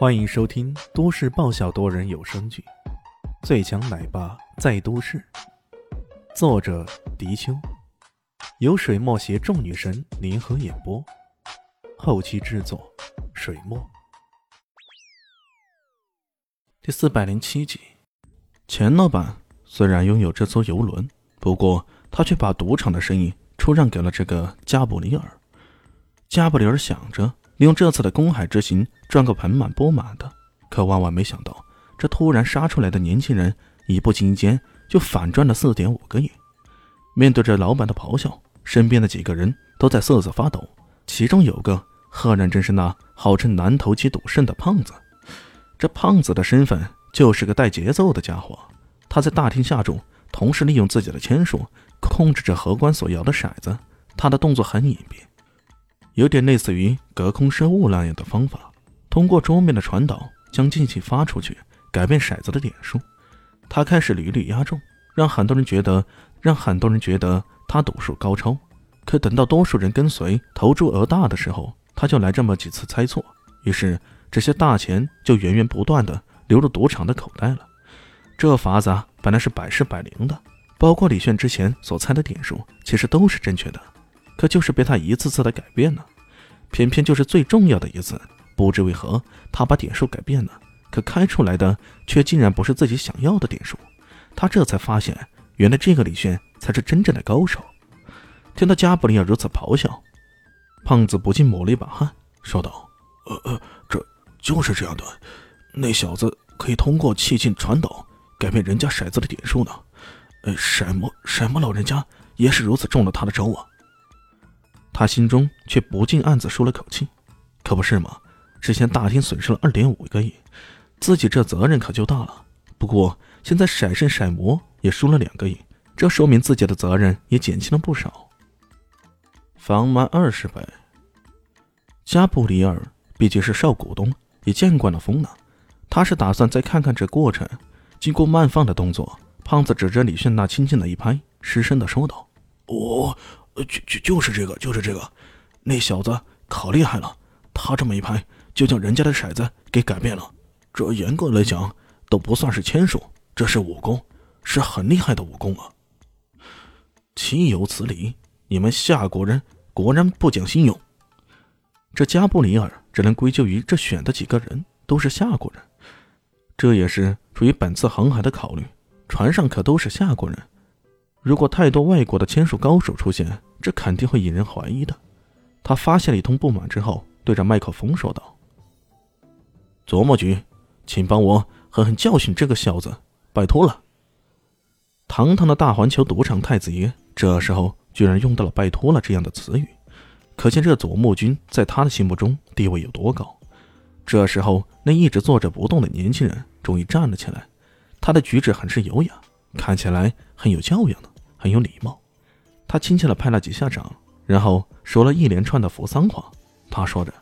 欢迎收听都市爆笑多人有声剧《最强奶爸在都市》，作者：迪秋，由水墨携众女神联合演播，后期制作：水墨。第四百零七集，钱老板虽然拥有这艘游轮，不过他却把赌场的生意出让给了这个加布里尔。加布里尔想着。利用这次的公海之行赚个盆满钵满的，可万万没想到，这突然杀出来的年轻人一不经意间就反赚了四点五个亿。面对着老板的咆哮，身边的几个人都在瑟瑟发抖。其中有个赫然正是那号称南头旗赌圣的胖子。这胖子的身份就是个带节奏的家伙。他在大厅下注，同时利用自己的签术控制着荷官所摇的骰子。他的动作很隐蔽。有点类似于隔空生物那样的方法，通过桌面的传导将劲气发出去，改变骰子的点数。他开始屡屡压中，让很多人觉得让很多人觉得他赌术高超。可等到多数人跟随投注额大的时候，他就来这么几次猜错，于是这些大钱就源源不断的流入赌场的口袋了。这法子本来是百试百灵的，包括李炫之前所猜的点数，其实都是正确的。可就是被他一次次的改变了，偏偏就是最重要的一次，不知为何他把点数改变了，可开出来的却竟然不是自己想要的点数。他这才发现，原来这个李炫才是真正的高手。听到加布里尔如此咆哮，胖子不禁抹了一把汗，说道：“呃呃，这就是这样的，那小子可以通过气劲传导改变人家骰子的点数呢。呃，什么什么老人家也是如此中了他的招啊。”他心中却不禁暗自舒了口气，可不是吗？之前大厅损失了二点五个亿，自己这责任可就大了。不过现在骰圣骰魔也输了两个亿，这说明自己的责任也减轻了不少。房满二十倍。加布里尔毕竟是少股东，也见惯了风浪，他是打算再看看这过程。经过慢放的动作，胖子指着李炫那轻轻的一拍，失声的说道：“我。”呃就就就是这个，就是这个，那小子可厉害了，他这么一拍，就将人家的骰子给改变了。这严格来讲，都不算是签术，这是武功，是很厉害的武功啊。岂有此理！你们夏国人果然不讲信用。这加布里尔只能归咎于这选的几个人都是夏国人，这也是出于本次航海的考虑，船上可都是夏国人。如果太多外国的签术高手出现，这肯定会引人怀疑的。他发泄了一通不满之后，对着麦克风说道：“琢磨局，请帮我狠狠教训这个小子，拜托了。”堂堂的大环球赌场太子爷，这时候居然用到了“拜托了”这样的词语，可见这左木君在他的心目中地位有多高。这时候，那一直坐着不动的年轻人终于站了起来，他的举止很是优雅，看起来很有教养的。很有礼貌，他轻轻的拍了几下掌，然后说了一连串的扶桑话。他说着：“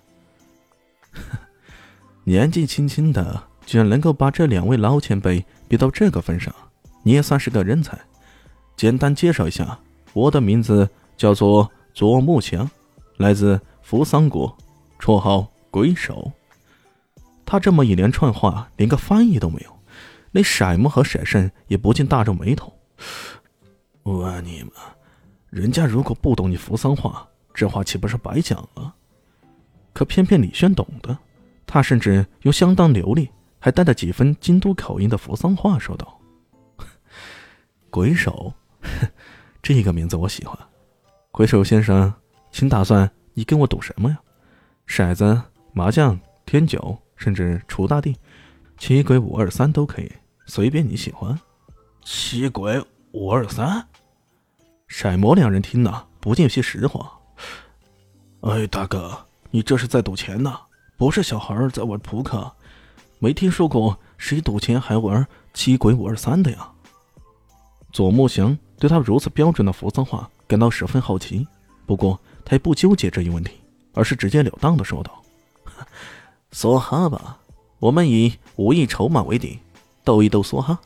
年纪轻轻的，居然能够把这两位老前辈逼到这个份上，你也算是个人才。简单介绍一下，我的名字叫做左木强，来自扶桑国，绰号鬼手。”他这么一连串话，连个翻译都没有，那骰木和骰圣也不禁大皱眉头。我你妈！人家如果不懂你扶桑话，这话岂不是白讲了？可偏偏李轩懂得，他甚至用相当流利，还带着几分京都口音的扶桑话说道：“ 鬼手，这个名字我喜欢。鬼手先生，请打算你跟我赌什么呀？骰子、麻将、天九，甚至锄大地，七鬼五二三都可以，随便你喜欢。七鬼。”五二三，骰魔两人听了不禁有些实话。哎，大哥，你这是在赌钱呢，不是小孩在玩扑克。没听说过谁赌钱还玩七鬼五二三的呀。左木祥对他如此标准的扶桑话感到十分好奇，不过他也不纠结这一问题，而是直截了当的说道：“梭哈吧，我们以五亿筹码为底，斗一斗梭哈。”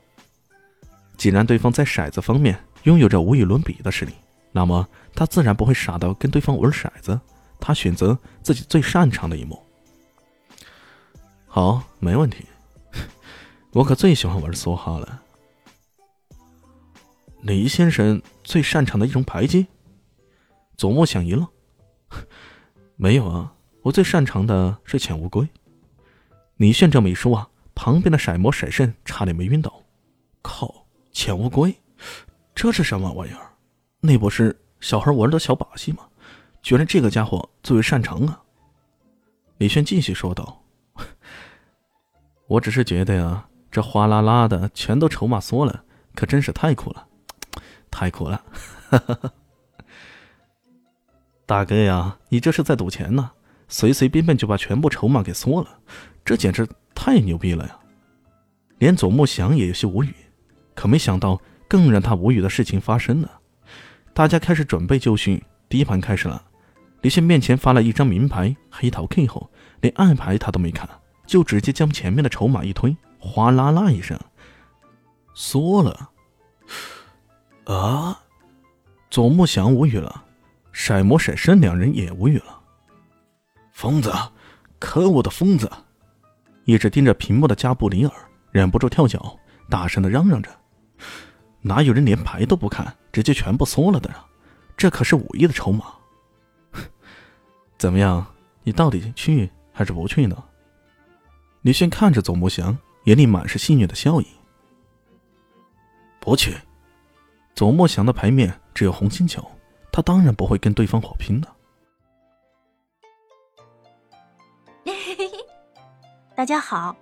既然对方在骰子方面拥有着无与伦比的实力，那么他自然不会傻到跟对方玩骰子。他选择自己最擅长的一幕。好，没问题。我可最喜欢玩梭哈了。李先生最擅长的一种牌技？左木想一愣。没有啊，我最擅长的是潜乌龟。李炫这么一说啊，旁边的色魔色圣差点没晕倒。靠，潜乌龟，这是什么玩意儿？那不是小孩玩的小把戏吗？居然这个家伙最为擅长啊！李轩继续说道：“我只是觉得呀，这哗啦啦的全都筹码缩了，可真是太酷了，太酷了！大哥呀，你这是在赌钱呢？随随便便就把全部筹码给缩了，这简直太牛逼了呀！”连左木祥也有些无语，可没想到更让他无语的事情发生了。大家开始准备就绪，第一盘开始了。李现面前发了一张名牌黑桃 K 后，连暗牌他都没看，就直接将前面的筹码一推，哗啦啦一声，缩了。啊！左木祥无语了，色魔色身两人也无语了。疯子，可恶的疯子！一直盯着屏幕的加布里尔忍不住跳脚，大声的嚷嚷着：“哪有人连牌都不看，直接全部缩了的？这可是五亿的筹码！”怎么样？你到底去还是不去呢？李炫看着左木祥，眼里满是戏谑的笑意。不去。左木祥的牌面只有红心球，他当然不会跟对方火拼的。大家好，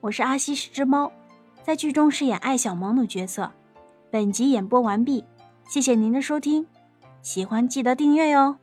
我是阿西是只猫，在剧中饰演艾小萌的角色。本集演播完毕，谢谢您的收听，喜欢记得订阅哟。